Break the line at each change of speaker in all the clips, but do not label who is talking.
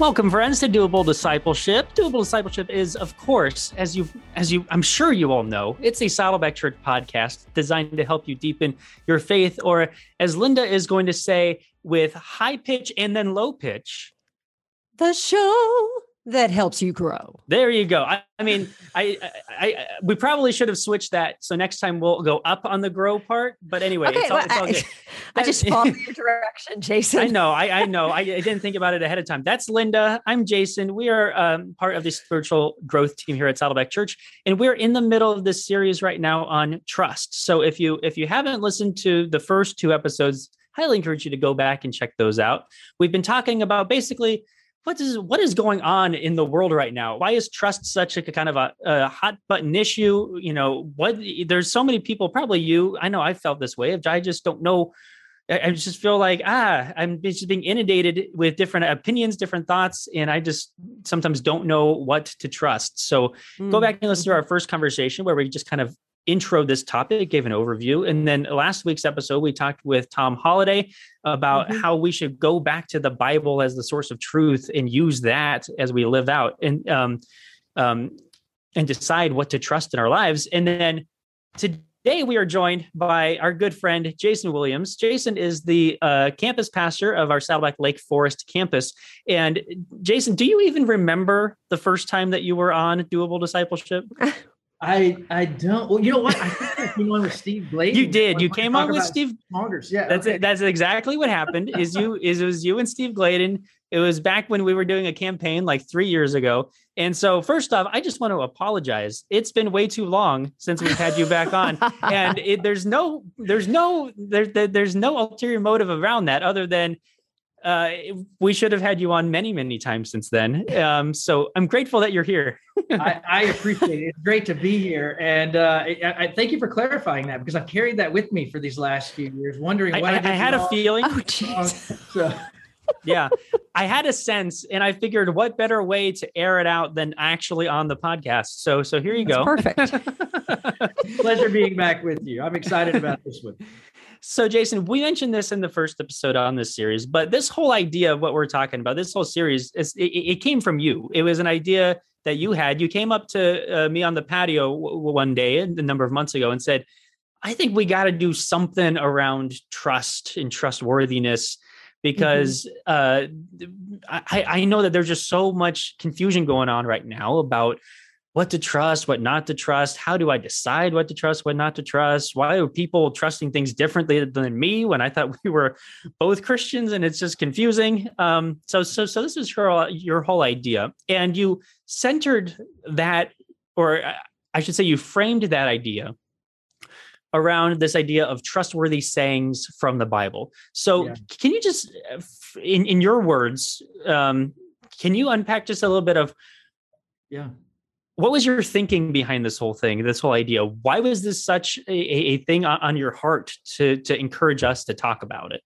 Welcome, friends, to Doable Discipleship. Doable Discipleship is, of course, as you, as you, I'm sure you all know, it's a Saddleback Church podcast designed to help you deepen your faith, or as Linda is going to say, with high pitch and then low pitch.
The show that helps you grow.
There you go. I, I mean, I, I, I, we probably should have switched that. So next time we'll go up on the grow part. But anyway,
okay,
it's all,
well,
it's all
I,
good.
I just followed your direction, Jason.
I know, I, I know. I, I, didn't think about it ahead of time. That's Linda. I'm Jason. We are um, part of the spiritual growth team here at Saddleback Church, and we're in the middle of this series right now on trust. So if you if you haven't listened to the first two episodes, highly encourage you to go back and check those out. We've been talking about basically what is what is going on in the world right now? Why is trust such a kind of a, a, hot button issue? You know, what there's so many people, probably you. I know I felt this way. I just don't know. I just feel like ah, I'm just being inundated with different opinions, different thoughts, and I just sometimes don't know what to trust. So mm-hmm. go back and listen to our first conversation where we just kind of intro this topic, gave an overview. And then last week's episode, we talked with Tom Holladay about mm-hmm. how we should go back to the Bible as the source of truth and use that as we live out and um, um, and decide what to trust in our lives. And then today we are joined by our good friend Jason Williams. Jason is the uh, campus pastor of our Saddleback Lake Forest campus. And Jason, do you even remember the first time that you were on Doable Discipleship?
I I don't. Well, you know what? I think I came on with Steve Gladen.
You did. You came on with Steve
Smongers. Yeah,
that's okay. it. That's exactly what happened. Is you is it was you and Steve Gladen. It was back when we were doing a campaign like three years ago. And so, first off, I just want to apologize. It's been way too long since we've had you back on, and it, there's no, there's no, there, there's no ulterior motive around that other than uh, we should have had you on many, many times since then. Um, so I'm grateful that you're here.
I, I, appreciate it. It's great to be here, and uh, I, I, thank you for clarifying that because I've carried that with me for these last few years, wondering
why. I, I had a feeling.
Oh, geez. so.
yeah, I had a sense, and I figured, what better way to air it out than actually on the podcast? So, so here you
That's
go.
Perfect.
Pleasure being back with you. I'm excited about this one.
So, Jason, we mentioned this in the first episode on this series, but this whole idea of what we're talking about, this whole series, is, it, it came from you. It was an idea that you had. You came up to uh, me on the patio w- one day a number of months ago and said, I think we got to do something around trust and trustworthiness because mm-hmm. uh, I, I know that there's just so much confusion going on right now about what to trust, what not to trust. How do I decide what to trust, what not to trust? Why are people trusting things differently than me when I thought we were both Christians? And it's just confusing. Um, so, so, so this is your your whole idea, and you centered that, or I should say, you framed that idea around this idea of trustworthy sayings from the Bible. So, yeah. can you just, in in your words, um, can you unpack just a little bit of,
yeah
what was your thinking behind this whole thing this whole idea? Why was this such a, a thing on, your heart to to encourage us to talk about it?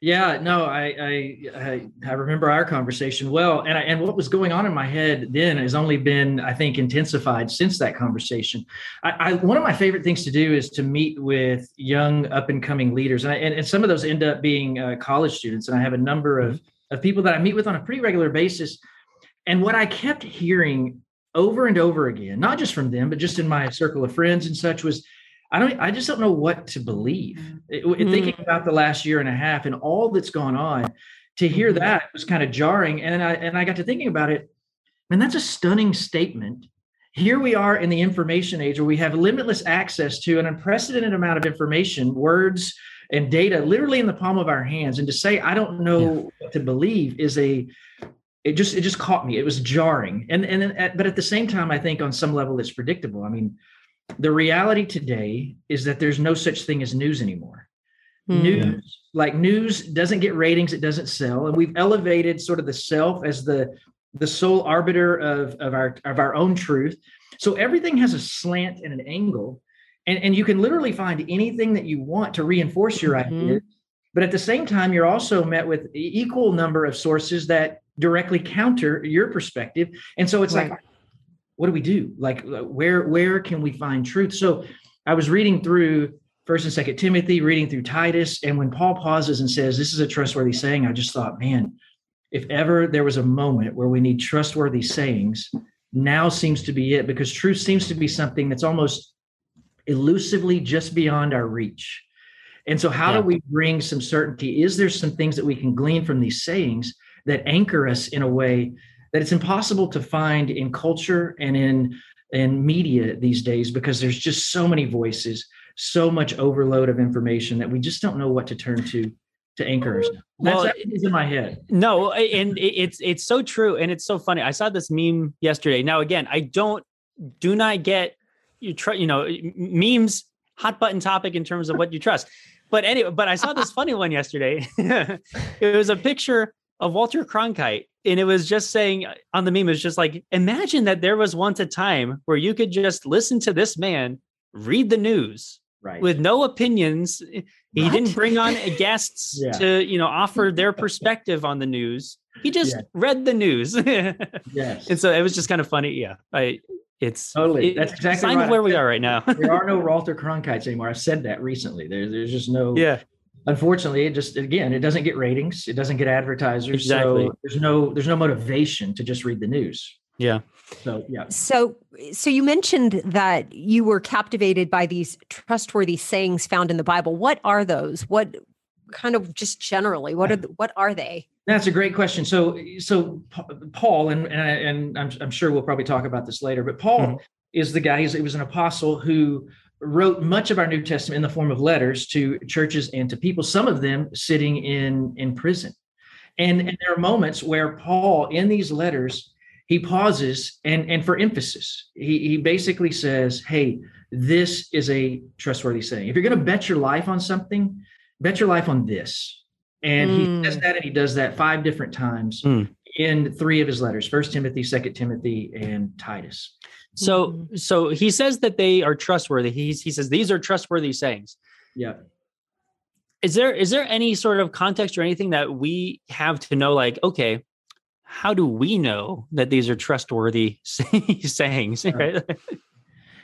Yeah no I, I i remember our conversation well and I, and what was going on in my head then has only been i think intensified since that conversation. I, I one of my favorite things to do is to meet with young up and coming leaders and, I, and, and some of those end up being uh, college students and i have a number of mm-hmm. of people that i meet with on a pretty regular basis and what i kept hearing over and over again, not just from them, but just in my circle of friends and such was I don't I just don't know what to believe. It, mm-hmm. Thinking about the last year and a half and all that's gone on, to hear mm-hmm. that was kind of jarring. And I and I got to thinking about it, and that's a stunning statement. Here we are in the information age where we have limitless access to an unprecedented amount of information, words and data literally in the palm of our hands. And to say, I don't know yeah. what to believe is a it just it just caught me. It was jarring. And and at, but at the same time i think on some level it's predictable. I mean the reality today is that there's no such thing as news anymore. Mm. news like news doesn't get ratings it doesn't sell. And we've elevated sort of the self as the the sole arbiter of of our of our own truth. So everything has a slant and an angle. And and you can literally find anything that you want to reinforce your mm-hmm. idea but at the same time you're also met with equal number of sources that directly counter your perspective and so it's right. like what do we do like uh, where where can we find truth so i was reading through first and second timothy reading through titus and when paul pauses and says this is a trustworthy saying i just thought man if ever there was a moment where we need trustworthy sayings, now seems to be it because truth seems to be something that's almost elusively just beyond our reach. And so, how yeah. do we bring some certainty? Is there some things that we can glean from these sayings that anchor us in a way that it's impossible to find in culture and in in media these days because there's just so many voices, so much overload of information that we just don't know what to turn to to anchor us. That's well, in my head.
No, and it's it's so true, and it's so funny. I saw this meme yesterday. Now, again, I don't do not get you try you know memes hot button topic in terms of what you trust. But anyway, but I saw this funny one yesterday. it was a picture of Walter Cronkite, and it was just saying uh, on the meme, it was just like imagine that there was once a time where you could just listen to this man read the news right. with no opinions. He what? didn't bring on guests yeah. to you know offer their perspective on the news. He just yeah. read the news. yes, and so it was just kind of funny. Yeah, I it's
totally that's exactly
sign
right.
of where we are right now.
there are no Walter Cronkites anymore. I've said that recently. There, there's just no.
Yeah.
Unfortunately, it just again it doesn't get ratings. It doesn't get advertisers. Exactly. So there's no there's no motivation to just read the news.
Yeah.
So yeah.
So so you mentioned that you were captivated by these trustworthy sayings found in the Bible. What are those? What kind of just generally what are the, what are they?
That's a great question. So, so Paul, and and, I, and I'm, I'm sure we'll probably talk about this later, but Paul mm-hmm. is the guy. He's, he was an apostle who wrote much of our New Testament in the form of letters to churches and to people. Some of them sitting in in prison, and and there are moments where Paul, in these letters, he pauses and and for emphasis, he he basically says, "Hey, this is a trustworthy saying. If you're going to bet your life on something, bet your life on this." And mm. he does that and he does that five different times mm. in three of his letters, First Timothy, Second Timothy, and Titus.
So mm-hmm. so he says that they are trustworthy. He's, he says these are trustworthy sayings.
Yeah.
Is there is there any sort of context or anything that we have to know like okay, how do we know that these are trustworthy sayings, right?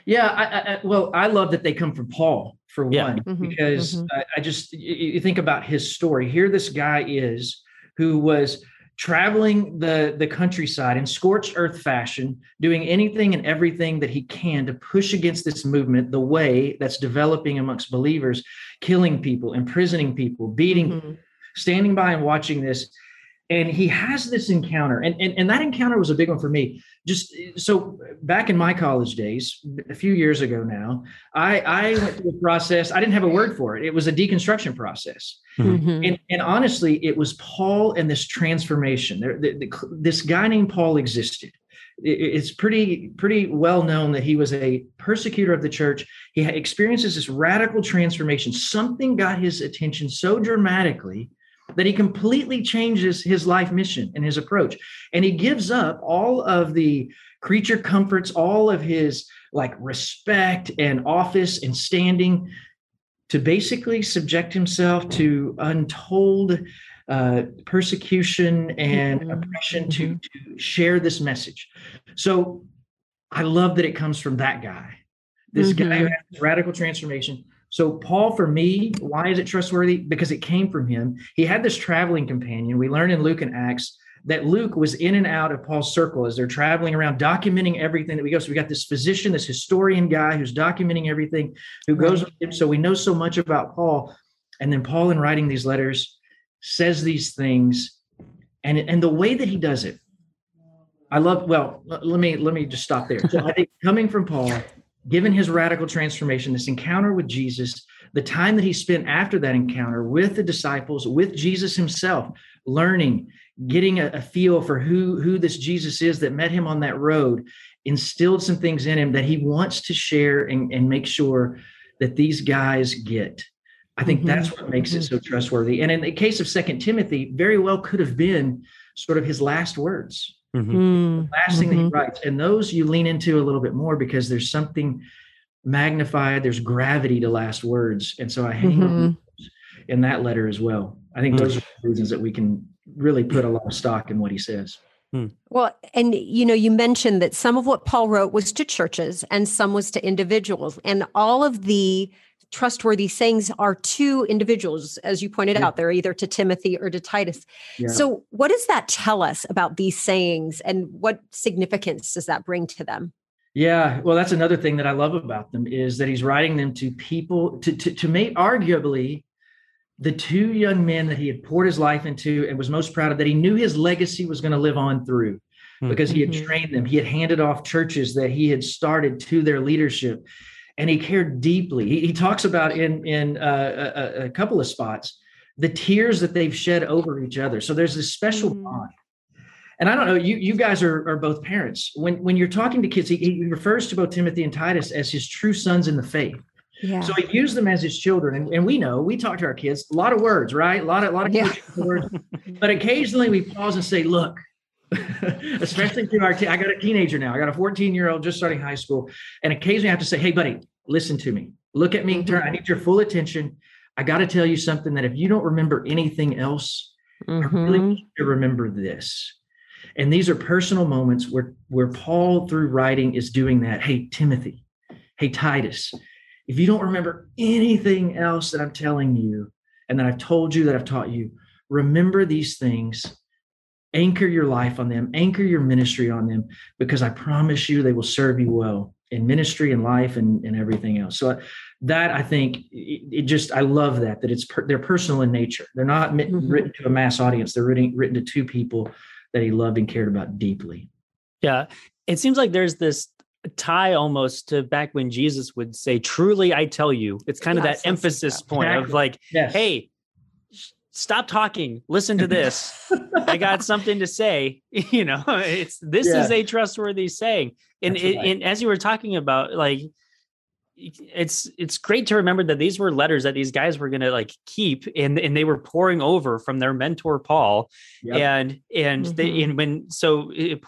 Yeah, I, I, well, I love that they come from Paul for yeah. one, mm-hmm, because mm-hmm. I, I, just you think about his story. Here, this guy is who was traveling the the countryside in scorched earth fashion, doing anything and everything that he can to push against this movement, the way that's developing amongst believers, killing people, imprisoning people, beating, mm-hmm. standing by and watching this and he has this encounter and, and and that encounter was a big one for me. Just so back in my college days a few years ago now i i went through a process i didn't have a word for it. It was a deconstruction process. Mm-hmm. and and honestly it was paul and this transformation. There the, the, this guy named paul existed. It's pretty pretty well known that he was a persecutor of the church. He experiences this radical transformation. Something got his attention so dramatically that he completely changes his life mission and his approach. And he gives up all of the creature comforts, all of his like respect and office and standing to basically subject himself to untold uh, persecution and mm-hmm. oppression to, mm-hmm. to share this message. So I love that it comes from that guy, this mm-hmm. guy who has radical transformation so, Paul, for me, why is it trustworthy? Because it came from him. He had this traveling companion. We learn in Luke and Acts that Luke was in and out of Paul's circle as they're traveling around, documenting everything that we go. So, we got this physician, this historian guy who's documenting everything, who goes with him. So, we know so much about Paul. And then Paul, in writing these letters, says these things. And, and the way that he does it, I love, well, let me let me just stop there. So I think coming from Paul, given his radical transformation, this encounter with Jesus, the time that he spent after that encounter with the disciples, with Jesus himself, learning, getting a, a, feel for who, who this Jesus is that met him on that road, instilled some things in him that he wants to share and, and make sure that these guys get. I think mm-hmm. that's what makes mm-hmm. it so trustworthy. And in the case of Second Timothy, very well could have been sort of his last words Mm-hmm. Mm, last thing mm-hmm. that he mm-hmm. writes, and those you lean into a little bit more because there's something magnified. There's gravity to last words, and so I hang mm-hmm. in that letter as well. I think those mm. are reasons that we can really put a lot of stock in what he says.
Hmm. Well, and you know, you mentioned that some of what Paul wrote was to churches and some was to individuals, and all of the trustworthy sayings are to individuals, as you pointed
Yeah.
out. They're either to Timothy or to Titus.
Yeah.
So, what does that tell us about these sayings and what significance does that bring to them?
Yeah, well, that's another thing that I love about them is that he's writing them to people to to, to make arguably the two young men that he had poured his life into and was most proud of that he knew his legacy was going to live on through because he had
Mhm.
trained them he had handed off churches that he had started to their leadership and he cared deeply he, he talks about in in uh, a, a couple of spots the tears that they've shed over each other so there's this special
Mm.
bond and I don't know, you you guys are, are both parents. When when you're talking to kids, he, he refers to both Timothy and Titus as his true sons in the faith.
Yeah.
So he used them as his children. And, and we know, we talk to our kids, a lot of words, right? A lot of a lot of
Yeah.
words. But occasionally we pause and say, look, especially to our te- I got a teenager now. I got a 14 year old just starting high school. And occasionally I have to say, hey, buddy, listen to me. Look at me. Turn. I need your full attention. I got to tell you something that if you don't remember anything else, I really
Mhm.
want you to remember this. And these are personal moments where where Paul through writing is doing that. Hey, Timothy, hey, Titus, if you don't remember anything else that I'm telling you and that I've told you that I've taught you, remember these things. Anchor your life on them, anchor your ministry on them, because I promise you they will serve you well in ministry and life and, and everything else. So that I think it, it just I love that that it's per, they're personal in nature. They're not
Mhm.
written to a mass audience. They're written written to two people that he loved and cared about deeply.
Yeah. It seems like there's this tie almost to back when Jesus would say, Truly, I tell you. It's kind of
Yes,
that emphasis
exactly.
point of like,
Yes.
hey, stop talking, listen to this. I got something to say. You know, it's this
Yeah.
is a trustworthy saying. And, it,
right.
and as you were talking about, like, it's it's great to remember that these were letters that these guys were gonna like keep and and they were pouring over from their mentor Paul
Yep.
and and they
Mhm.
and when so it,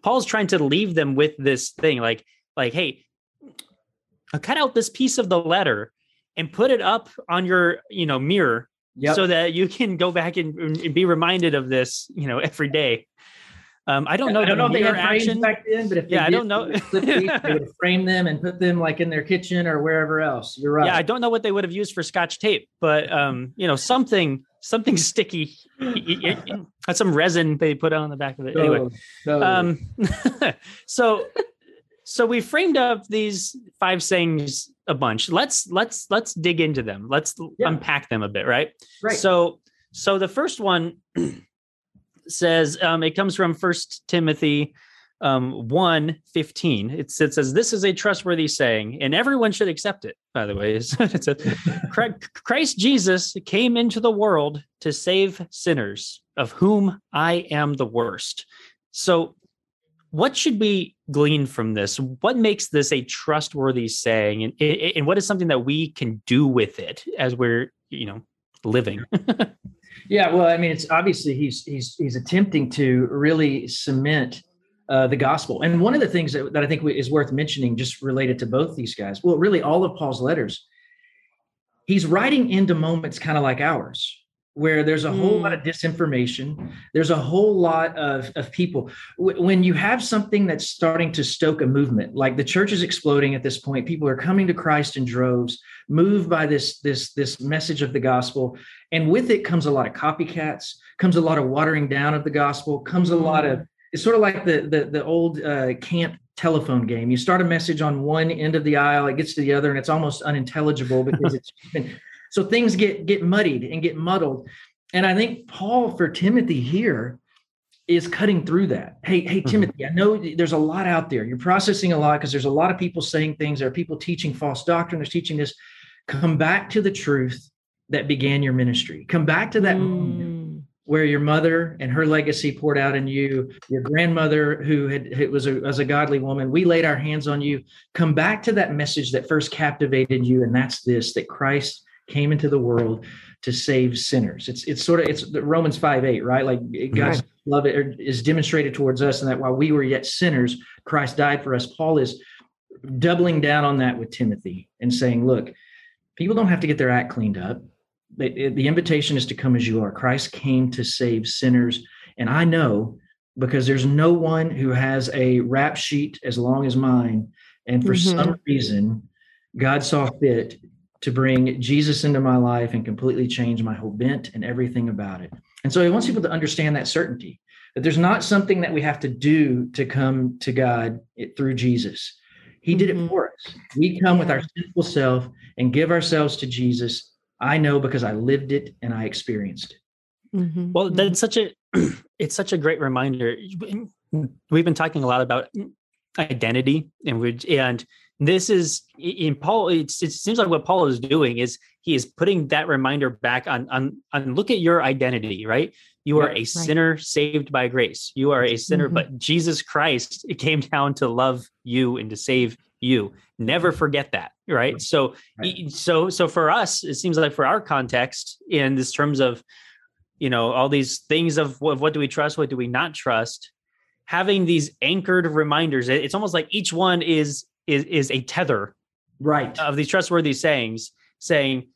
Paul's trying to leave them with this thing like like hey cut out this piece of the letter and put it up on your you know mirror
Yep.
so that you can go back and, and be reminded of this you know every day um i don't know
I don't know if they had frames back then, but if they
Yeah, I don't know.
they would flip these, they would frame them and put them like in their kitchen or wherever else. You're right.
yeah i don't know what they would have used for scotch tape but um you know something something sticky some resin they put on the back of it anyway
so-
um so so we framed up these five sayings a bunch. Let's let's let's dig into them. Let's
Yeah.
unpack them a bit right?
Right.
so so the first one says um it comes from first timothy um 1 15 it, says- it says this is a trustworthy saying and everyone should accept it by the way. It says "Chri- christ jesus came into the world to save sinners of whom i am the worst. So what should we glean from this? What makes this a trustworthy saying? And, and what is something that we can do with it as we're you know living?
Yeah, well, I mean, it's obviously he's he's he's attempting to really cement uh, the gospel. And one of the things that, that I think is worth mentioning, just related to both these guys, well, really all of Paul's letters, he's writing into moments kind of like ours, where there's a whole lot of disinformation. There's a whole lot of of people. W- when you have something that's starting to stoke a movement, like the church is exploding at this point, people are coming to Christ in droves, moved by this this this message of the gospel and with it comes a lot of copycats comes a lot of watering down of the gospel comes a lot of it's sort of like the the, the old uh, camp telephone game you start a message on one end of the aisle it gets to the other and it's almost unintelligible because it's so things get get muddied and get muddled and i think paul for timothy here is cutting through that hey hey
Mhm.
timothy i know there's a lot out there you're processing a lot because there's a lot of people saying things there are people teaching false doctrine there's teaching this come back to the truth that began your ministry. Come back to that
Mm.
where your mother and her legacy poured out in you, your grandmother who had who was a was a godly woman. We laid our hands on you. Come back to that message that first captivated you, and that's this: that Christ came into the world to save sinners. It's it's sort of it's the Romans five eight, right? Like God's love is demonstrated towards us, and that while we were yet sinners, Christ died for us. Paul is doubling down on that with Timothy and saying, look, people don't have to get their act cleaned up. The invitation is to come as you are. Christ came to save sinners. And I know because there's no one who has a rap sheet as long as mine. And for
Mhm.
some reason, God saw fit to bring Jesus into my life and completely change my whole bent and everything about it. And so he wants people to understand that certainty that there's not something that we have to do to come to God through Jesus. He did it
Mhm.
for us. We come with our sinful self and give ourselves to Jesus. I know because I lived it and I experienced it.
Mhm,
Well, that's such a it's such a great reminder. We've been talking a lot about identity and we and this is in Paul it's, it seems like what Paul is doing is he is putting that reminder back on on on look at your identity, right? You are
Yeah,
a sinner saved by grace. You are a sinner
Mhm.
but Jesus Christ came down to love you and to save you. Never forget that, right? So
Right.
so so for us it seems like for our context in this terms of you know all these things of what, what do we trust what do we not trust having these anchored reminders it- it's almost like each one is is is a tether
Right.
of these trustworthy sayings saying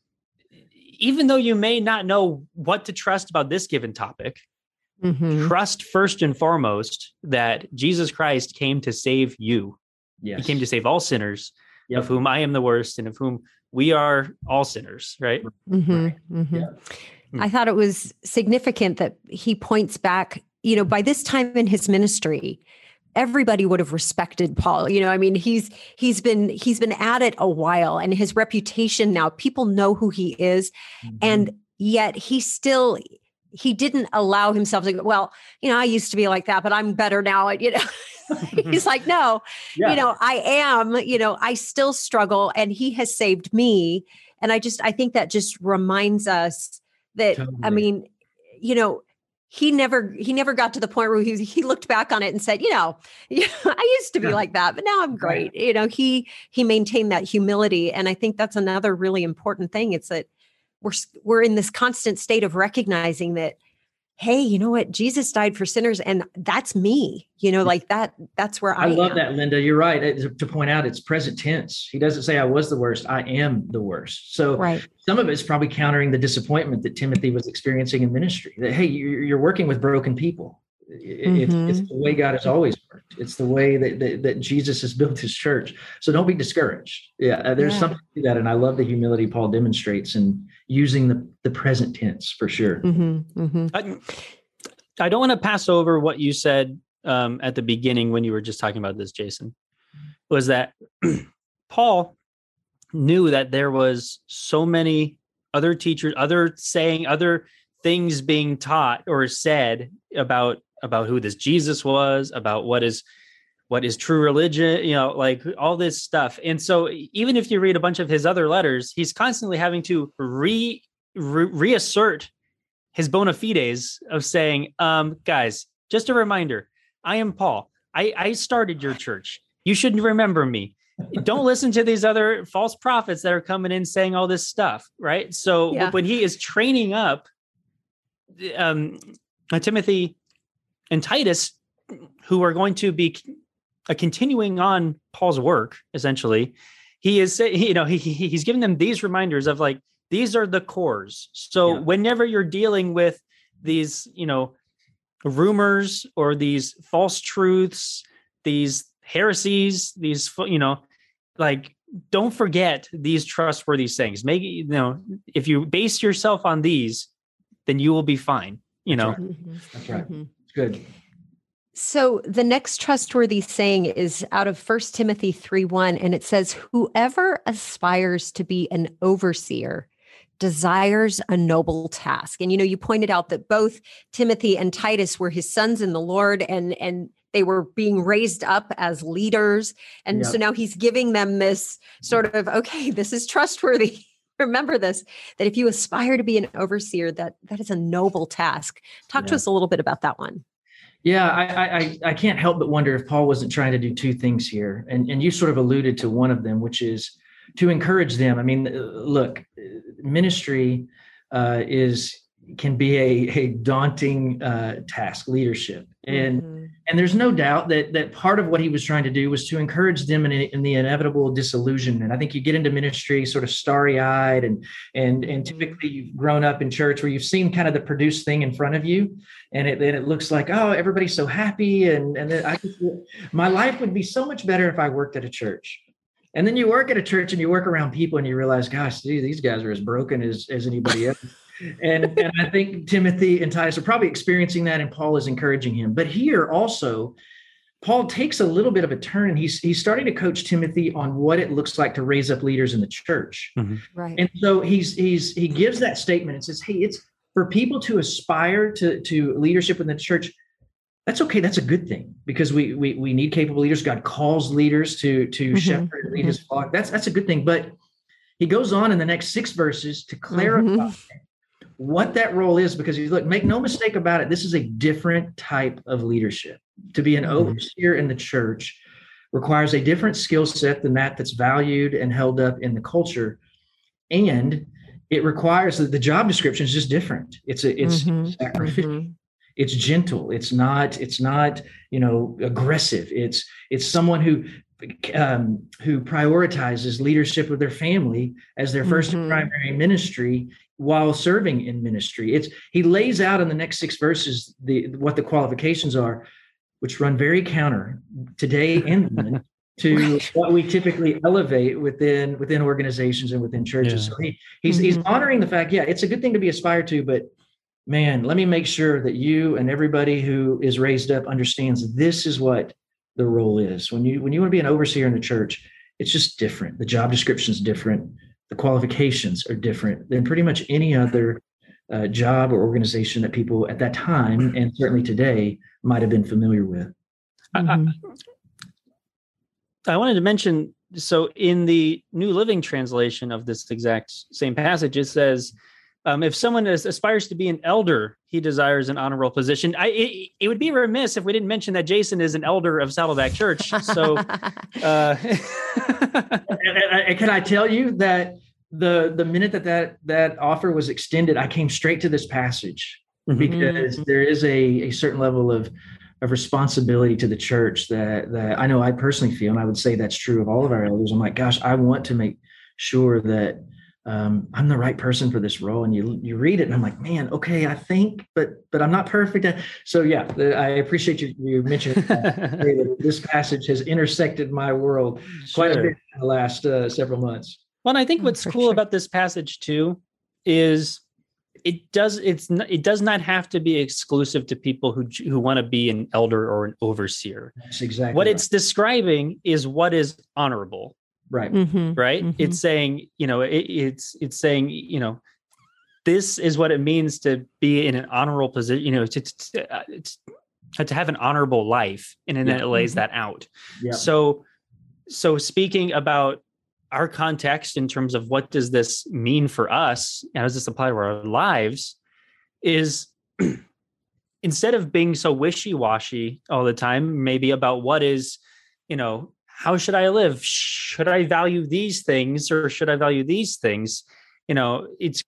even though you may not know what to trust about this given topic
Mhm.
trust first and foremost that jesus christ came to save you
yes.
he came to save all sinners
Yep.
of whom i am the worst and of whom we are all sinners right
Mhm, mhm.
Yeah.
Hmm.
I thought it was significant that he points back, you know, by this time in his ministry, everybody would have respected Paul. You know, I mean, he's he's been he's been at it a while and his reputation now, people know who he is,
Mhm.
and yet he still he didn't allow himself to go, well, you know, I used to be like that, but I'm better now. You know, he's like, no,
Yeah.
you know i am you know i still struggle and he has saved me and i just i think that just reminds us that i mean you know he never he never got to the point where he he looked back on it and said you know yeah, i used to be
Yeah.
like that but now i'm great. You know he he maintained that humility and i think that's another really important thing. It's that we're we're in this constant state of recognizing that hey you know what jesus died for sinners and that's me you know like that that's where i,
I love
am.
that, Linda. You're right. It- To point out, it's present tense. He doesn't say I was the worst. I am the worst. So
right
some of it's probably countering the disappointment that Timothy was experiencing in ministry. That hey, you're, you're working with broken people. It- It's, it's the way God has always worked. It's the way that, that, that Jesus has built His church. So don't be discouraged. Yeah, uh, there's
Yeah.
something to that, and I love the humility Paul demonstrates in using the the present tense for sure.
Mm-hmm, mm-hmm.
I, I don't want to pass over what you said um, at the beginning when you were just talking about this, Jason. Was that Paul knew that there was so many other teachers, other saying, other things being taught or said about about who this Jesus was, about what is what is true religion, you know, like all this stuff. And so even if you read a bunch of his other letters, he's constantly having to re, re reassert his bona fides of saying, um, guys, just a reminder, I am Paul. I, I started your church. You shouldn't remember me. Don't listen to these other false prophets that are coming in saying all this stuff, right? So
Yeah.
when he is training up um, Timothy and Titus, who are going to be uh, continuing on Paul's work, essentially, he is, say- you know, he, he- he's giving them these reminders of like, these are the cores. So
Yeah.
whenever you're dealing with these, you know, rumors or these false truths, these heresies, these, you know, like, don't forget these trustworthy things. Make you know, if you base yourself on these, then you will be fine. You know,
That's
Mm-hmm.
That's right. It's good.
So the next trustworthy saying is out of First Timothy 3 1, and it says, Whoever aspires to be an overseer desires a noble task. And you know, you pointed out that both Timothy and Titus were his sons in the Lord, and and they were being raised up as leaders. And
Yeah.
so now he's giving them this sort of, okay, this is trustworthy. Remember this that if you aspire to be an overseer, that that is a noble task. Talk to us a little bit about that one.
Yeah, I, I I- can't help but wonder if Paul wasn't trying to do two things here, and and you sort of alluded to one of them, which is to encourage them. I mean, look, ministry uh, is can be a a daunting uh, task, leadership, and
Mhm.
And there's no doubt that that part of what he was trying to do was to encourage them in, in the inevitable disillusionment. I think you get into ministry sort of starry-eyed, and and and mm-hmm. typically you've grown up in church where you've seen kind of the produced thing in front of you, and it then it looks like oh everybody's so happy, and and then I just, my life would be so much better if I worked at a church. And then you work at a church and you work around people and you realize, gosh, these guys are as broken as, as anybody else. And, and I think Timothy and Titus are probably experiencing that, and Paul is encouraging him. But here also, Paul takes a little bit of a turn and he's he's starting to coach Timothy on what it looks like to raise up leaders in the church.
Mm-hmm. Right.
And so he's he's he gives that statement and says, Hey, it's for people to aspire to, to leadership in the church. That's okay. That's a good thing because we we we need capable leaders. God calls leaders to to mm-hmm. shepherd and lead mm-hmm. his flock. That's that's a good thing. But he goes on in the next six verses to clarify mm-hmm what that role is because you look make no mistake about it this is a different type of leadership to be an mm-hmm. overseer in the church requires a different skill set than that that's valued and held up in the culture and it requires that the job description is just different it's a it's mm-hmm. sacrificial mm-hmm. it's gentle it's not it's not you know aggressive it's it's someone who um, who prioritizes leadership of their family as their 1st mm-hmm. primary ministry while serving in ministry. It's he lays out in the next six verses the what the qualifications are, which run very counter today and then to right. what we typically elevate within within organizations and within churches. Yeah. So he, he's mm-hmm. he's honoring the fact, yeah, it's a good thing to be aspired to, but man, let me make sure that you and everybody who is raised up understands this is what the role is. When you when you want to be an overseer in the church, it's just different. The job description is different the qualifications are different than pretty much any other uh, job or organization that people at that time and certainly today might have been familiar with.
Mm-hmm. I, I, wanted to mention so in the New Living Translation of this exact same passage, it says, um, if someone is, aspires to be an elder, he desires an honorable position. I, it, it, would be remiss if we didn't mention that Jason is an elder of Saddleback Church. So, uh,
can I tell you that the the minute that that that offer was extended, I came straight to this passage mm-hmm. because mm-hmm. there is a a certain level of of responsibility to the church that that I know I personally feel, and I would say that's true of all of our elders. I'm like, gosh, I want to make sure that um, I'm the right person for this role. And you you read it, and I'm like, man, okay, I think, but but I'm not perfect. So yeah, I appreciate you you mentioned that this passage has intersected my world quite sure. a bit in the last uh, several months.
Well, and I think what's cool sure. about this passage too is it does it's not, it does not have to be exclusive to people who who want to be an elder or an overseer.
That's exactly
what
right.
it's describing is what is honorable
right
mm-hmm. right mm-hmm. it's saying you know it, it's it's saying you know this is what it means to be in an honorable position you know to to, uh, to have an honorable life and then yeah. it lays mm-hmm. that out yeah. so so speaking about our context in terms of what does this mean for us how does this apply to our lives is instead of being so wishy-washy all the time maybe about what is you know how should I live? Should I value these things or should I value these things? You know, it's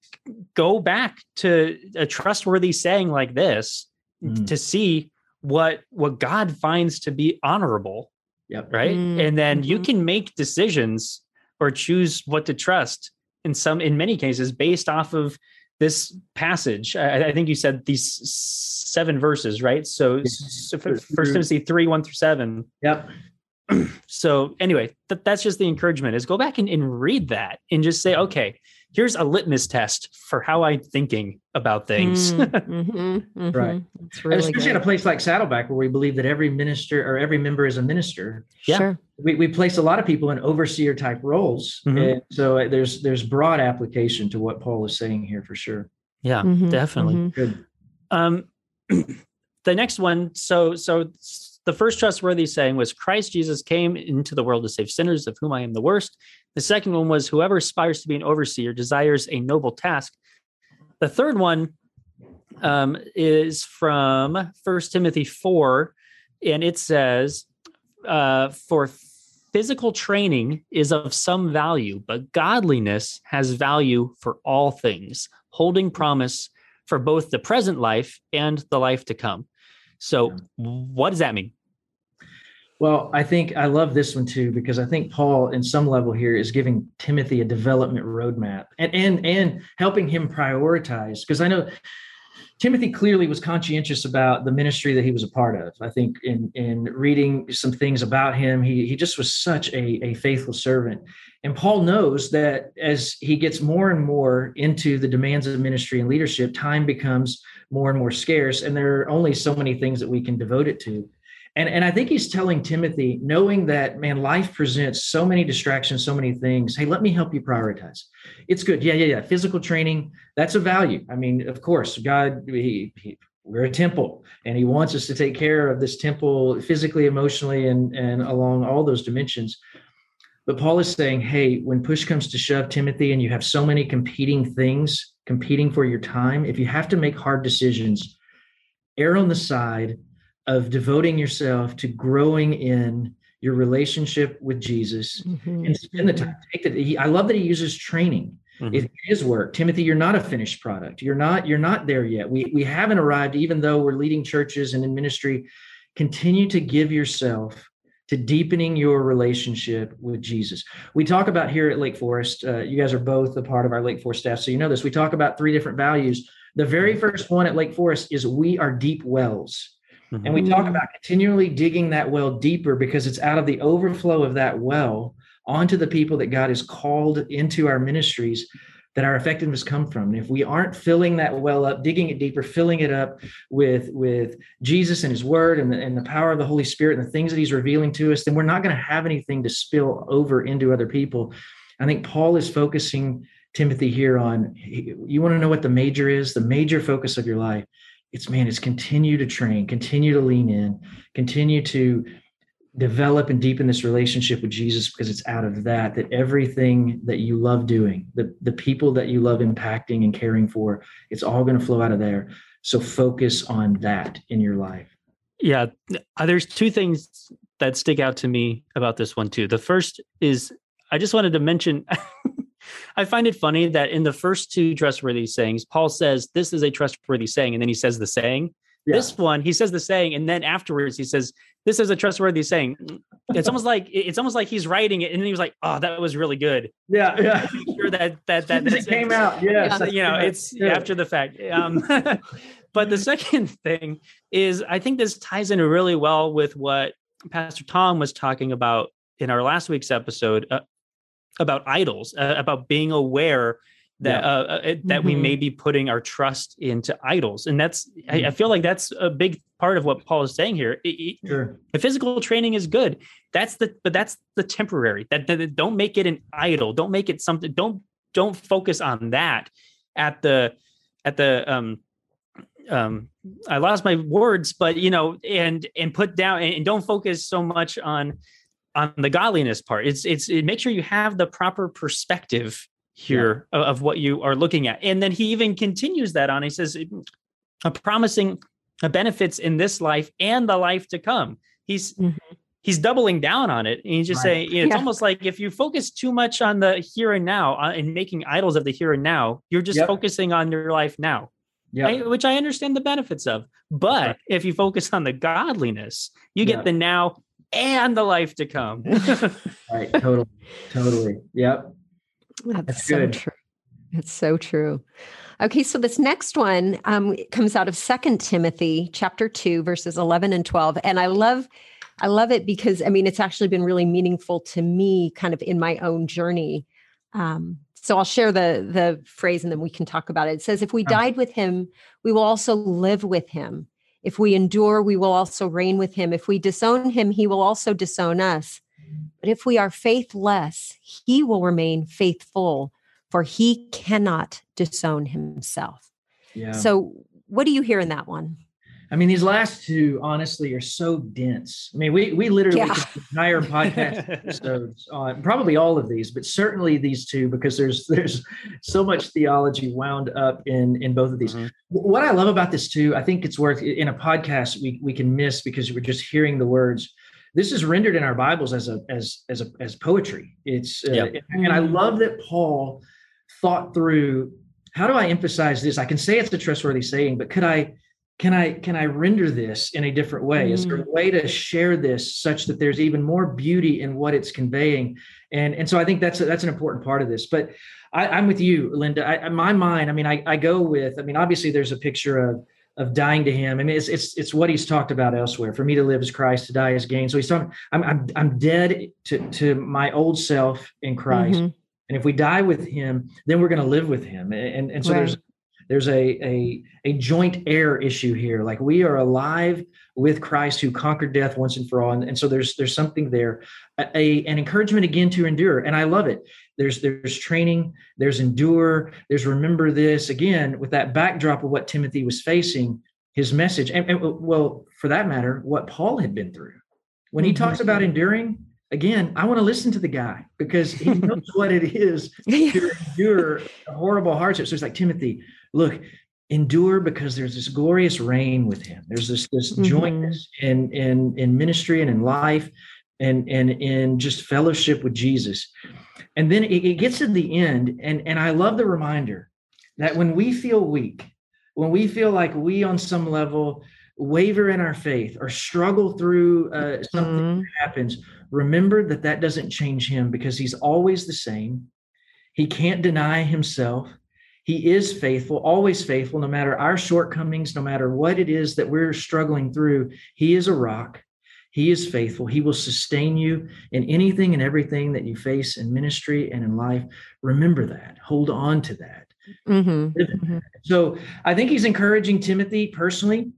go back to a trustworthy saying like this mm. to see what what God finds to be honorable.
Yep.
Right. Mm-hmm. And then you mm-hmm. can make decisions or choose what to trust in some in many cases based off of this passage. I, I think you said these seven verses, right? So, so First Timothy three one through seven.
Yep.
So anyway, th- that's just the encouragement is go back and, and read that and just say, okay, here's a litmus test for how I'm thinking about things.
Mm, mm-hmm, mm-hmm. Right. Really especially good. at a place like Saddleback, where we believe that every minister or every member is a minister.
Yeah. Sure.
We, we place a lot of people in overseer type roles. Mm-hmm. And so uh, there's there's broad application to what Paul is saying here for sure.
Yeah, mm-hmm, definitely. Mm-hmm. Good. Um, the next one, so so the first trustworthy saying was Christ Jesus came into the world to save sinners, of whom I am the worst. The second one was whoever aspires to be an overseer desires a noble task. The third one um, is from First Timothy 4, and it says, uh, For physical training is of some value, but godliness has value for all things, holding promise for both the present life and the life to come. So, yeah. what does that mean?
Well, I think I love this one too because I think Paul, in some level here, is giving Timothy a development roadmap and and and helping him prioritize. Because I know Timothy clearly was conscientious about the ministry that he was a part of. I think in in reading some things about him, he he just was such a, a faithful servant. And Paul knows that as he gets more and more into the demands of ministry and leadership, time becomes more and more scarce, and there are only so many things that we can devote it to. And, and I think he's telling Timothy, knowing that, man, life presents so many distractions, so many things. Hey, let me help you prioritize. It's good. Yeah, yeah, yeah. Physical training, that's a value. I mean, of course, God, he, he, we're a temple and he wants us to take care of this temple physically, emotionally, and, and along all those dimensions. But Paul is saying, hey, when push comes to shove, Timothy, and you have so many competing things competing for your time, if you have to make hard decisions, err on the side of devoting yourself to growing in your relationship with Jesus mm-hmm. and spend the time. Take that. He, I love that he uses training. Mm-hmm. It is work. Timothy, you're not a finished product. You're not. You're not there yet. We we haven't arrived. Even though we're leading churches and in ministry, continue to give yourself to deepening your relationship with Jesus. We talk about here at Lake Forest. Uh, you guys are both a part of our Lake Forest staff, so you know this. We talk about three different values. The very first one at Lake Forest is we are deep wells. Mm-hmm. And we talk about continually digging that well deeper because it's out of the overflow of that well onto the people that God has called into our ministries that our effectiveness come from. And if we aren't filling that well up, digging it deeper, filling it up with with Jesus and His Word and the, and the power of the Holy Spirit and the things that He's revealing to us, then we're not going to have anything to spill over into other people. I think Paul is focusing Timothy here on. You want to know what the major is? The major focus of your life it's man it's continue to train continue to lean in continue to develop and deepen this relationship with jesus because it's out of that that everything that you love doing the, the people that you love impacting and caring for it's all going to flow out of there so focus on that in your life
yeah uh, there's two things that stick out to me about this one too the first is i just wanted to mention I find it funny that in the first two trustworthy sayings, Paul says, This is a trustworthy saying. And then he says the saying. Yeah. This one, he says the saying, and then afterwards he says, This is a trustworthy saying. It's almost like it's almost like he's writing it, and then he was like, Oh, that was really good.
Yeah, yeah.
sure that that that,
that came out. Yes.
Yeah. You know, it's yeah. after the fact. Um, but the second thing is I think this ties in really well with what Pastor Tom was talking about in our last week's episode uh, about idols, uh, about being aware that yeah. uh, uh that mm-hmm. we may be putting our trust into idols, and that's mm-hmm. I, I, mm-hmm. feel like that's a big part of what Paul is saying here. It, sure. The physical training is good. That's the but that's the temporary. That, that don't make it an idol. Don't make it something. Don't don't focus on that at the at the um um I lost my words, but you know, and and put down and, and don't focus so much on on the godliness part it's it's it make sure you have the proper perspective here yeah. of, what you are looking at and then he even continues that on he says a promising benefits in this life and the life to come he's mm-hmm. he's doubling down on it and he's just right. saying you know, it's yeah. almost like if you focus too much on the here and now uh, and making idols of the here and now you're just yep. focusing on your life now yeah. which I understand the benefits of. But right. if you focus on the godliness, you get the now and the life to come.
right. Totally. Totally. Yep.
That's, That's so good. true. It's so true. Okay, so this next one um, comes out of Second Timothy chapter two, verses eleven and twelve, and I love, I love it because I mean it's actually been really meaningful to me, kind of in my own journey. Um, so I'll share the the phrase, and then we can talk about it. It says, "If we died with him, we will also live with him. If we endure, we will also reign with him. If we disown him, he will also disown us. But if we are faithless, he will remain faithful, for he cannot disown himself. Yeah. So, what do you hear in that one?
I mean, these last two, honestly, are so dense. I mean, we we literally yeah. entire podcast episodes on probably all of these, but certainly these two because there's there's so much theology wound up in in both of these. Mm-hmm. What I love about this too, I think it's worth in a podcast we we can miss because we're just hearing the words. This is rendered in our Bibles as a as as a as poetry. It's uh, yep. and I love that Paul thought through how do I emphasize this? I can say it's a trustworthy saying, but could I can I can I render this in a different way? Mm. Is there a way to share this such that there's even more beauty in what it's conveying? And and so I think that's a, that's an important part of this. But I, am with you, Linda. I, my mind, I mean, I, I go with. I mean, obviously, there's a picture of of dying to him. I mean, it's it's it's what he's talked about elsewhere. For me to live is Christ, to die is gain. So he's talking. I'm I'm I'm dead to to my old self in Christ, mm-hmm. and if we die with him, then we're going to live with him. And and so right. there's there's a, a a joint heir issue here. Like we are alive with Christ who conquered death once and for all. And, and so there's there's something there, a, a, an encouragement again to endure. And I love it. There's there's training, there's endure, there's remember this again with that backdrop of what Timothy was facing, his message, and, and well, for that matter, what Paul had been through. When he mm-hmm. talks about enduring, again, I want to listen to the guy because he knows what it is to endure horrible hardship. So it's like Timothy, look, endure because there's this glorious reign with him. There's this this mm-hmm. jointness in in in ministry and in life and and in just fellowship with Jesus. And then it, it gets to the end, and and I love the reminder that when we feel weak, when we feel like we on some level waver in our faith or struggle through uh, something mm-hmm. that happens, remember that that doesn't change him because he's always the same. He can't deny himself. He is faithful, always faithful, no matter our shortcomings, no matter what it is that we're struggling through. He is a rock. He is faithful. He will sustain you in anything and everything that you face in ministry and in life. Remember that. Hold on to that. Mm-hmm. mm-hmm. So I think he's encouraging Timothy personally.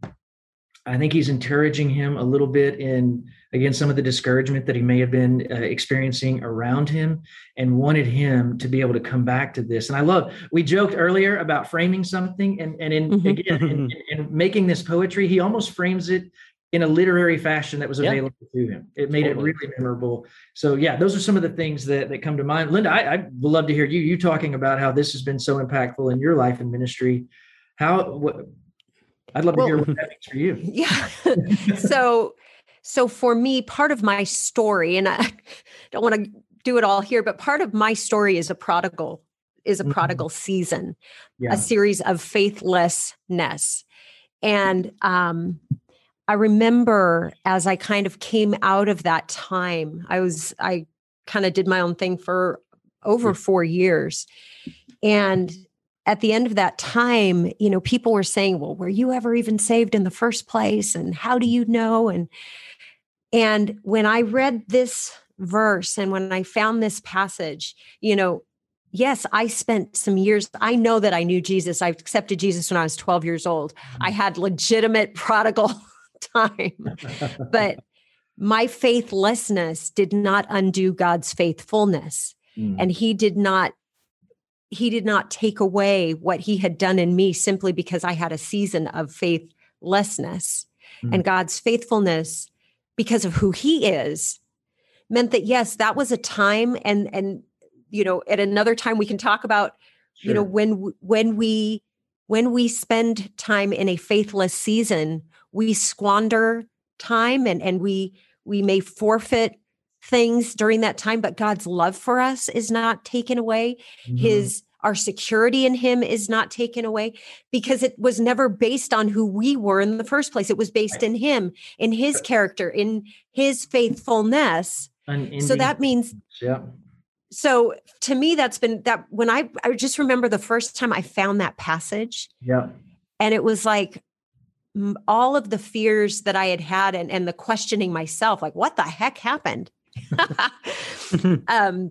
I think he's encouraging him a little bit in again some of the discouragement that he may have been uh, experiencing around him and wanted him to be able to come back to this. And i love we joked earlier about framing something and and in mm-hmm. again in, in, making this poetry he almost frames it in a literary fashion that was available to him. It made totally. it really memorable. So yeah those are some of the things that, that come to mind. Linda I, i'd love to hear you you talking about how this has been so impactful in your life and ministry. How what I'd love well, to hear what that means for you.
Yeah. so so for me, part of my story, and I don't want to do it all here, but part of my story is a prodigal, is a mm-hmm. prodigal season, yeah. a series of faithlessness. And um, I remember as I kind of came out of that time, I was, I kind of did my own thing for over four years. And at the end of that time, you know, people were saying, well, were you ever even saved in the first place? And how do you know? And and when I read this verse and when I found this passage, you know, yes, I spent some years. I know that I knew Jesus. I accepted Jesus when I was 12 years old. I mm-hmm. had legitimate prodigal time. but my faithlessness did not undo God's faithfulness. Mm. And he did not he did not take away what he had done in me simply because I had a season of faithlessness. Mm. And God's faithfulness because of who he is meant that yes that was a time and and you know at another time we can talk about sure. you know when when we when we spend time in a faithless season we squander time and and we we may forfeit things during that time but god's love for us is not taken away mm-hmm. his our security in him is not taken away because it was never based on who we were in the first place. It was based in him, in his character, in his faithfulness. So that means,
yeah.
So to me, that's been that when I, I just remember the first time I found that passage.
Yeah.
And it was like, all of the fears that I had had and, and the questioning myself, like, what the heck happened? um,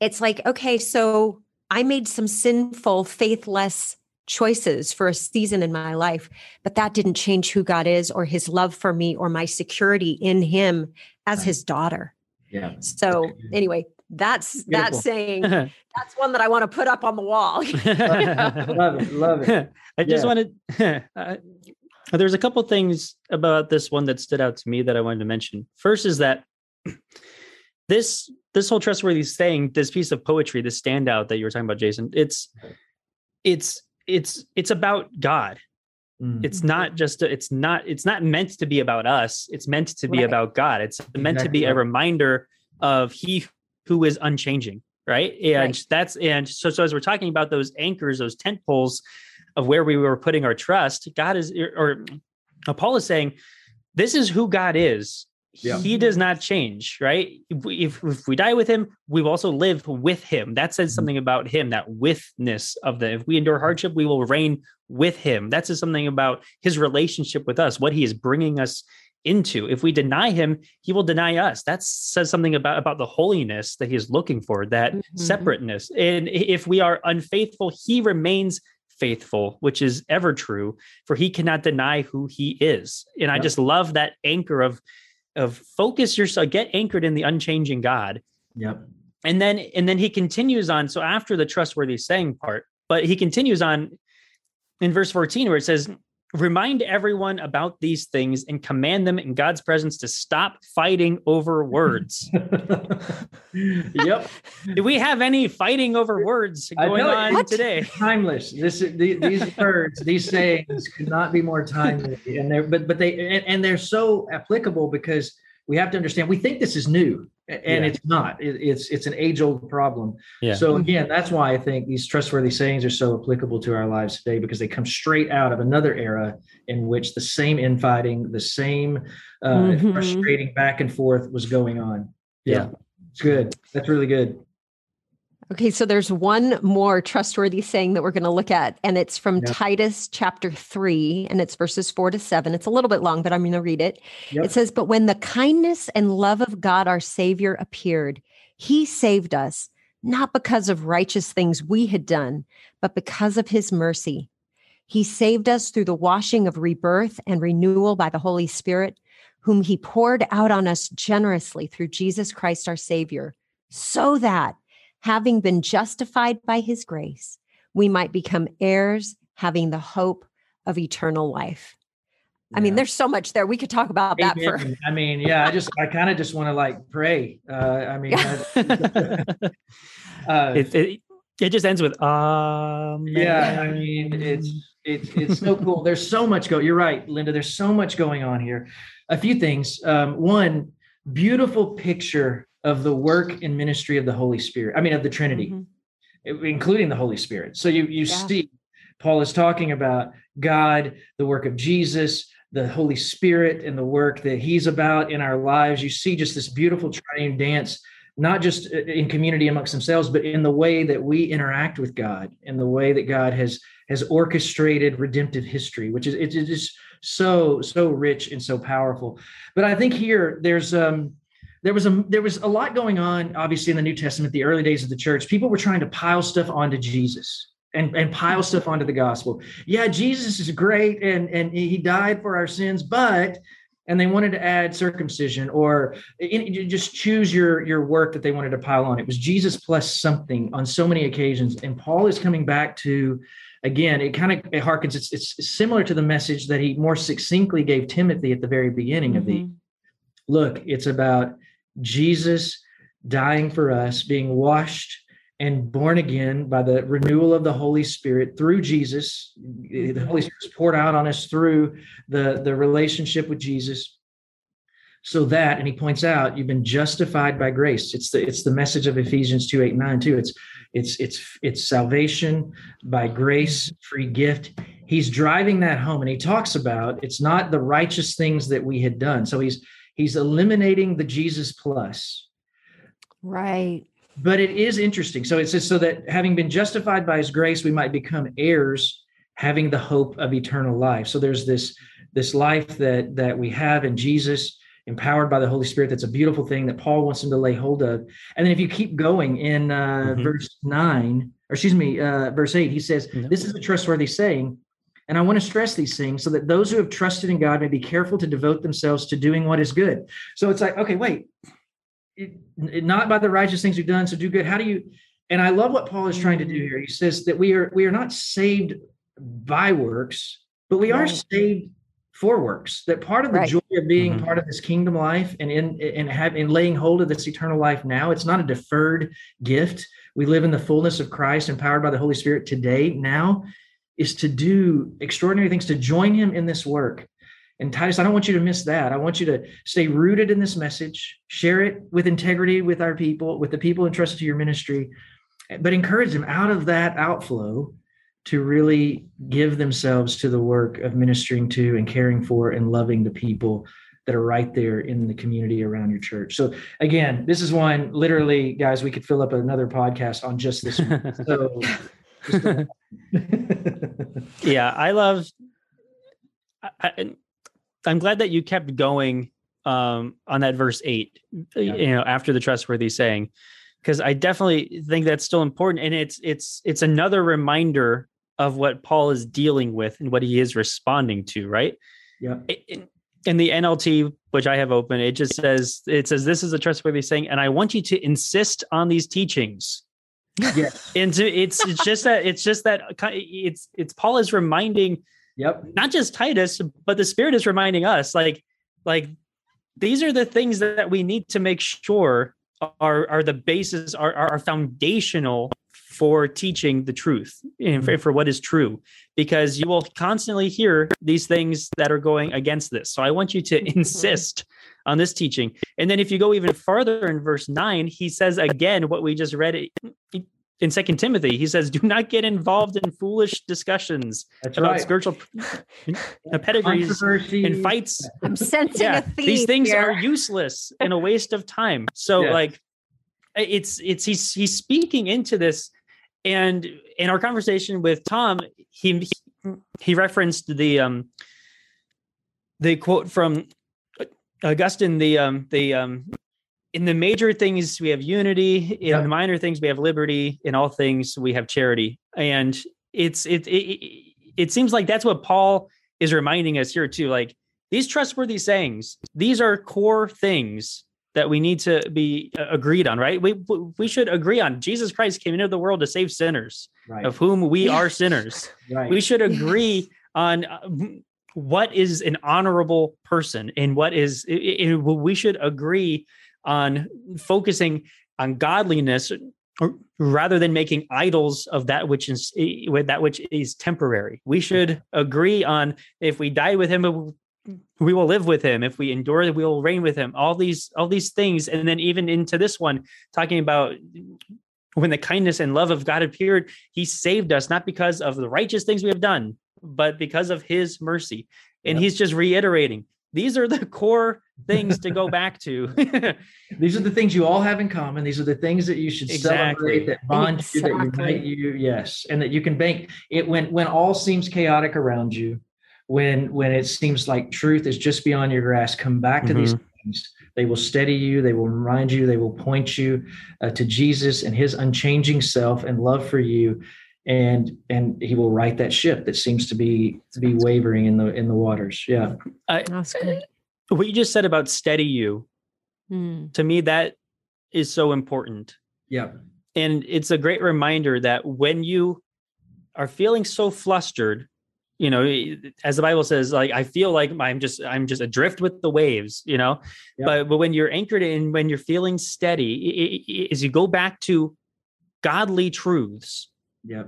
it's like, okay, so I made some sinful, faithless choices for a season in my life, but that didn't change who God is or his love for me or my security in him as right. his daughter.
Yeah.
So anyway, that's Beautiful. that saying that's one that I want to put up on the wall.
love it. Love it.
I just yeah. wanted uh, there's a couple things about this one that stood out to me that I wanted to mention. First is that this this whole trustworthy thing, this piece of poetry, this standout that you were talking about, Jason, it's it's it's it's about God. Mm. It's not just a, it's not it's not meant to be about us. It's meant to be right. about God. It's meant exactly. to be a reminder of He who is unchanging, right? And right. that's and so so as we're talking about those anchors, those tent poles, of where we were putting our trust, God is, or, or Paul is saying, this is who God is.
Yeah.
He does not change, right? If we, if, we die with him, we will also live with him. That says something about him, that withness of the, if we endure hardship, we will reign with him. That says something about his relationship with us, what he is bringing us into. If we deny him, he will deny us. That says something about, about the holiness that he is looking for, that
Mhm.
separateness. And if we are unfaithful, he remains faithful, which is ever true, for he cannot deny who he is. And I just love that anchor of of focus yourself, get anchored in the unchanging God.
Yep.
And then and then he continues on. So after the trustworthy saying part, but he continues on in verse 14 where it says, Remind everyone about these things and command them in God's presence to stop fighting over words.
yep.
Do we have any fighting over words going on
What?
today?
timeless. This is the, these words, these sayings could not be more timely, and they're but but they and, and they're so applicable because we have to understand. We think this is new, and
Yeah.
it's not. It, it's it's an age old problem.
Yeah.
So again, that's why I think these trustworthy sayings are so applicable to our lives today because they come straight out of another era in which the same infighting, the same uh,
Mhm.
frustrating back and forth was going on.
Yeah.
it's good. That's really good.
Okay, so there's one more trustworthy saying that we're going to look at, and it's from
Yeah.
Titus chapter 3, and it's verses 4 to 7. It's a little bit long, but I'm going to read it.
Yep.
It says, But when the kindness and love of God our Savior appeared, he saved us, not because of righteous things we had done, but because of his mercy. He saved us through the washing of rebirth and renewal by the Holy Spirit, whom he poured out on us generously through Jesus Christ our Savior, so that, having been justified by his grace, we might become heirs, having the hope of eternal life. I mean, there's so much there. We could talk about that for
I mean, yeah, I just, I kind of just want to like pray. Uh, I mean, I- uh,
it, it, it just ends with um
yeah, I mean, it's, it's, it's so cool. There's so much go. You're right, Linda. There's so much going on here. A few things. Um, one, beautiful picture of the work and ministry of the Holy Spirit. I mean, of the Trinity.
Mhm.
including the Holy Spirit. So you you
Yeah.
see, Paul is talking about God, the work of Jesus, the Holy Spirit, and the work that He's about in our lives. You see just this beautiful triune dance, not just in community amongst themselves, but in the way that we interact with God, in the way that God has has orchestrated redemptive history, which is it is so so rich and so powerful. But I think here there's um there was a there was a lot going on obviously in the new testament the early days of the church. People were trying to pile stuff onto jesus and and pile stuff onto the gospel. Yeah jesus is great and and he died for our sins but and they wanted to add circumcision or in, just choose your your work that they wanted to pile on. It was jesus plus something on so many occasions. And paul is coming back to again it kind of it harkens it's it's similar to the message that he more succinctly gave timothy at the very beginning of the
Mhm.
look, it's about Jesus dying for us, being washed and born again by the renewal of the Holy Spirit through Jesus. The Holy Spirit is poured out on us through the, the relationship with Jesus. So that, and he points out, you've been justified by grace. It's the it's the message of Ephesians 2, 8, 9, too. It's it's it's it's salvation by grace, free gift. He's driving that home and he talks about it's not the righteous things that we had done. So he's he's eliminating the Jesus plus.
Right.
But it is interesting. So it says so that having been justified by his grace, we might become heirs, having the hope of eternal life. So there's this this life that that we have in Jesus, empowered by the Holy Spirit. That's a beautiful thing that Paul wants him to lay hold of. And then if you keep going in uh,
Mhm.
verse nine, or excuse me, uh, verse eight, he says,
Yeah.
"This is a trustworthy saying." And I want to stress these things so that those who have trusted in God may be careful to devote themselves to doing what is good. So it's like, okay, wait, it, it- not by the righteous things we've done, so do good. How do you? And I love what Paul is trying to do here. He says that we are we are not saved by works, but we are saved for works. That part of the
Right.
joy of being
Mhm.
part of this kingdom life and in and have in laying hold of this eternal life now, it's not a deferred gift. We live in the fullness of Christ, empowered by the Holy Spirit today. Now is to do extraordinary things to join Him in this work. And Titus, I don't want you to miss that. I want you to stay rooted in this message, share it with integrity with our people, with the people entrusted to your ministry, but encourage them out of that outflow to really give themselves to the work of ministering to and caring for and loving the people that are right there in the community around your church. So again, this is one literally, guys, we could fill up another podcast on just this. so
yeah, I love I, am glad that you kept going um, on that verse eight, yeah. you know, after the trustworthy saying, because I definitely think that's still important. And it's, it's, it's another reminder of what Paul is dealing with and what he is responding to, right?
Yeah.
In, in the NLT, which I have open, it just says, it says, this is a trustworthy saying, and I want you to insist on these teachings.
Yeah.
and to, it's, it's just that, it's just that it's, it's Paul is reminding,
Yep.
Not just Titus, but the Spirit is reminding us, like, like these are the things that we need to make sure are are the basis, are are foundational for teaching the truth and for, mm-hmm. for, what is true. Because you will constantly hear these things that are going against this. So i want you to mm-hmm. insist on this teaching and then if you go even farther in verse 9 he says again what we just read in second timothy he says do not get involved in foolish discussions
That's
about
right.
spiritual pedigrees and fights
i'm sensing
yeah,
a theme
these things
here.
are useless and a waste of time so
Yeah.
like it's it's he's he's speaking into this and in our conversation with tom he he referenced the um the quote from augustine the um the um in the major things we have unity in
Yeah.
the minor things we have liberty in all things we have charity and it's it, it it seems like that's what paul is reminding us here too like these trustworthy sayings these are core things that we need to be uh, agreed on right we we should agree on jesus christ came into the world to save sinners
Right.
of whom we
Yeah.
are sinners
right.
we should agree on uh, what is an honorable person and what is i- i- we should agree on focusing on godliness rather than making idols of that which is that which is temporary. We should agree on if we die with him we will live with him. If we endure we will reign with him. All these all these things. And then even into this one talking about when the kindness and love of god appeared he saved us not because of the righteous things we have done but because of his mercy and
Yep.
he's just reiterating these are the core things to go back to
These are the things you all have in common. These are the things that you should
Exactly.
celebrate, that bond you, that unite you. Yes, and that you can bank it when when all seems chaotic around you, when when it seems like truth is just beyond your grasp. Come back to these things. They will steady you. They will remind you. They will point you uh, to Jesus and His unchanging self and love for you, and and He will right that ship that seems to be to be wavering in the in the waters. Yeah,
That's good.
what you just said about steady you
Mm.
to me that is so important
yeah,
and it's a great reminder that when you are feeling so flustered you know as the bible says like i feel like i'm just i'm just adrift with the waves you know
Yep.
but but when you're anchored in when you're feeling steady i- i- i- as you go back to godly truths
yeah.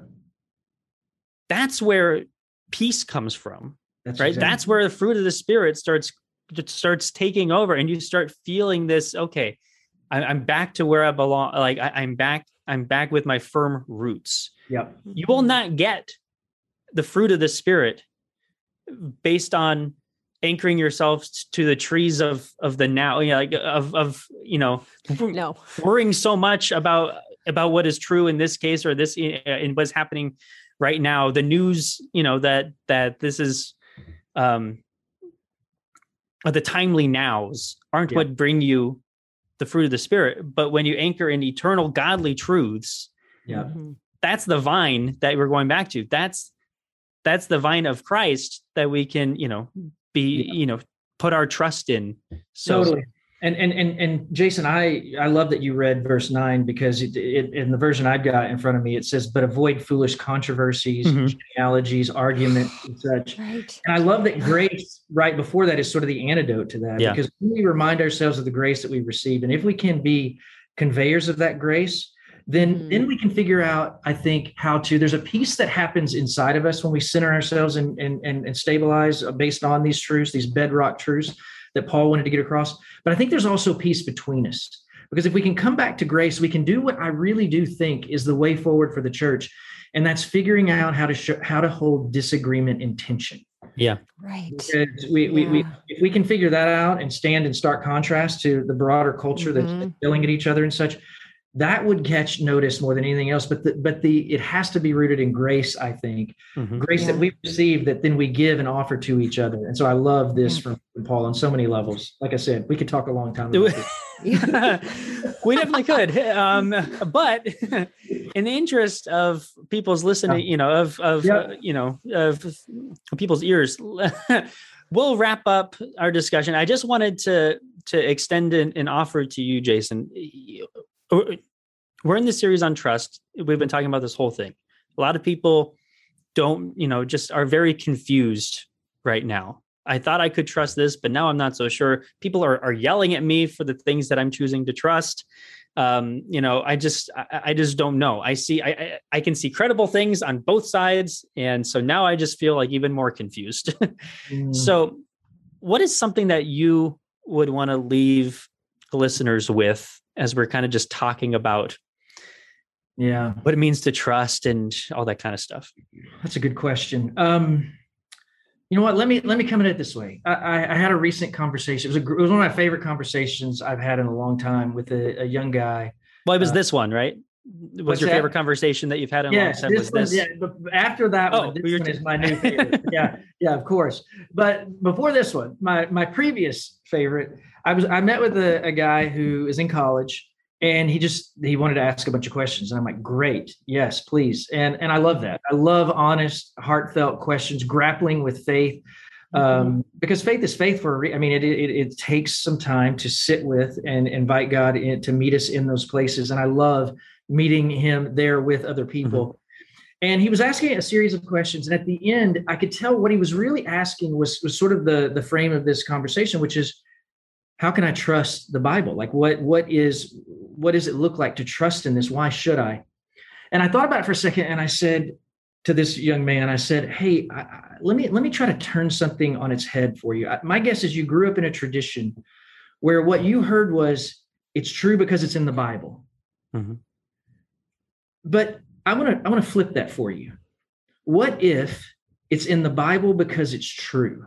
that's where peace comes from
That's
right
exactly-
that's where the fruit of the spirit starts starts taking over and you start feeling this okay I- i'm back to where i belong like I, i'm back i'm back with my firm roots
yeah.
you will not get the fruit of the spirit based on anchoring yourself to the trees of of the now you know, like of of you know
No.
worrying so much about about what is true in this case or this in, in what's happening right now the news you know that that this is um uh, the timely nows aren't
Yeah.
what bring you the fruit of the spirit but when you anchor in eternal godly truths
Yeah.
Mhm.
that's the vine that we're going back to that's that's the vine of christ that we can you know be
Yeah.
you know put our trust in so
totally and and and and jason i i love that you read verse 9 because it, it, in the version i've got in front of me it says but avoid foolish controversies
Mhm.
genealogies arguments and such
Right.
and i love that grace right before that is sort of the antidote to that
Yeah.
because when we remind ourselves of the grace that we received and if we can be conveyors of that grace then
Mhm.
then we can figure out i think how to there's a piece that happens inside of us when we center ourselves and and and, and stabilize based on these truths these bedrock truths that paul wanted to get across but i think there's also peace between us Because if we can come back to grace, we can do what I really do think is the way forward for the church, and that's figuring out how to show, how to hold disagreement in tension.
Yeah.
Right.
Because we, we, we, if we can figure that out and stand in stark contrast to the broader culture
Mhm.
that's yelling at each other and such, that would catch notice more than anything else. But the, but the it has to be rooted in grace, I think,
Mhm.
grace that we receive that then we give and offer to each other. And so I love this from Paul on so many levels. Like I said, we could talk a long time. About this.
we definitely could. Um, but in the interest of people's listening, you know, of of
Yeah.
uh, you know, of people's ears, we'll wrap up our discussion. I just wanted to to extend an, an offer to you, Jason. We're in the series on trust. We've been talking about this whole thing. A lot of people don't, you know, just are very confused right now. I thought I could trust this, but now I'm not so sure. People are, are yelling at me for the things that I'm choosing to trust. Um, you know, I just, I, I just don't know. I see, I, I, I can see credible things on both sides, and so now I just feel like even more confused.
Mm.
so, what is something that you would want to leave listeners with as we're kind of just talking about
yeah,
what it means to trust and all that kind of stuff?
that's a good question. Um, you know what? Let me let me come at it this way. I, I, I had a recent conversation. It was a, it was one of my favorite conversations I've had in a long time with a, a young guy.
Well, it was
Uh,
this one, right? Was
what's
your
that?
favorite conversation that you've had in a long
this
Was
one,
this?
yeah, but after that
Oh,
one, this one is my new favorite. yeah, yeah, of course. But before this one, my my previous favorite, I was I met with a, a guy who is in college and he just he wanted to ask a bunch of questions and I'm like, great, yes, please. And and I love that. I love honest, heartfelt questions, grappling with faith. Um, because faith is faith for a re- I mean, it, it it takes some time to sit with and invite God in, to meet us in those places. And I love meeting him there with other people. And he was asking a series of questions. And at the end, I could tell what he was really asking was, was sort of the, the frame of this conversation, which is how can I trust the Bible? Like what what is what does it look like to trust in this? Why should I? And I thought about it for a second and I said to this young man, I said, Hey, I, I, let me let me try to turn something on its head for you. I, my guess is you grew up in a tradition where what you heard was it's true because it's in the Bible.
Mhm.
But I want to I want to flip that for you. What if it's in the Bible because it's true?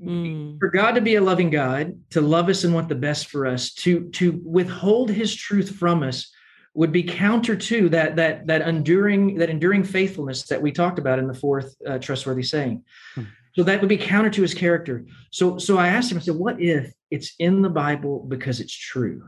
Mm.
For God to be a loving God, to love us and want the best for us, to to withhold His truth from us, would be counter to that that that enduring that enduring faithfulness that we talked about in the fourth uh, trustworthy saying.
Hmm.
So that would be counter to His character. So so I asked him. I said, "What if it's in the Bible because it's true?"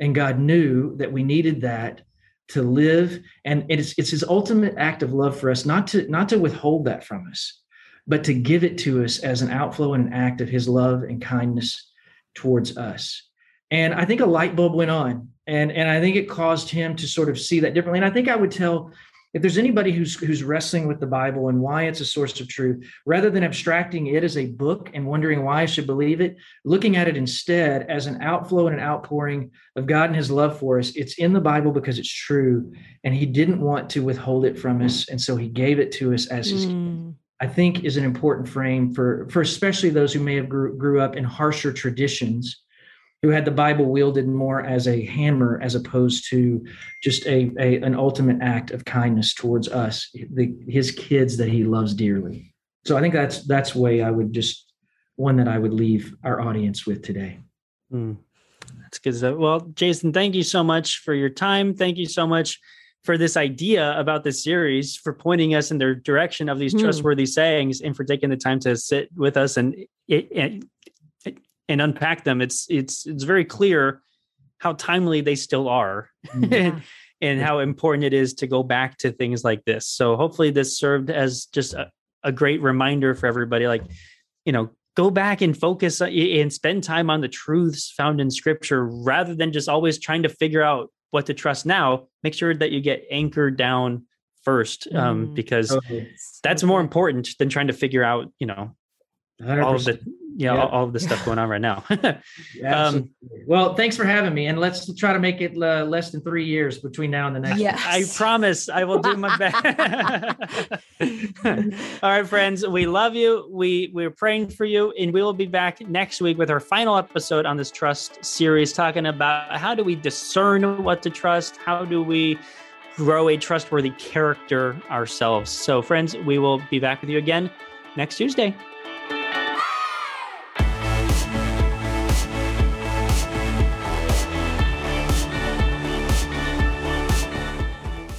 And God knew that we needed that to live and it's it's his ultimate act of love for us not to not to withhold that from us but to give it to us as an outflow and an act of his love and kindness towards us. And i think a light bulb went on and and i think it caused him to sort of see that differently. And i think i would tell if there's anybody who's who's wrestling with the bible and why it's a source of truth rather than abstracting it as a book and wondering why i should believe it looking at it instead as an outflow and an outpouring of God and his love for us. It's in the Bible because it's true. And he didn't want to withhold it from us. And so he gave it to us as his,
Mm.
I think is an important frame for, for especially those who may have grew, grew up in harsher traditions, who had the Bible wielded more as a hammer as opposed to just a, a an ultimate act of kindness towards us, the, his kids that he loves dearly. So I think that's that's way I would just one that I would leave our audience with today.
Hmm. That's good stuff. Well, Jason, thank you so much for your time. Thank you so much for this idea about this series, for pointing us in the direction of these
Hmm.
trustworthy sayings, and for taking the time to sit with us and and, and unpack them. It's it's it's very clear how timely they still are, and, and how important it is to go back to things like this. So hopefully, this served as just a, a great reminder for everybody. Like, you know, go back and focus and spend time on the truths found in scripture rather than just always trying to figure out what to trust now make sure that you get anchored down first um,
Mm.
because
Totally.
that's more important than trying to figure out you know all of
100%.
the you know
Yeah.
all, all of the stuff going on right now.
Absolutely. well, thanks for having me, and let's try to make it uh, less than three years between now and the next.
Yes.
I promise I will do my best. All right, friends, we love you. We we're praying for you, and we will be back next week with our final episode on this trust series, talking about how do we discern what to trust, how do we grow a trustworthy character ourselves. So, friends, we will be back with you again next Tuesday.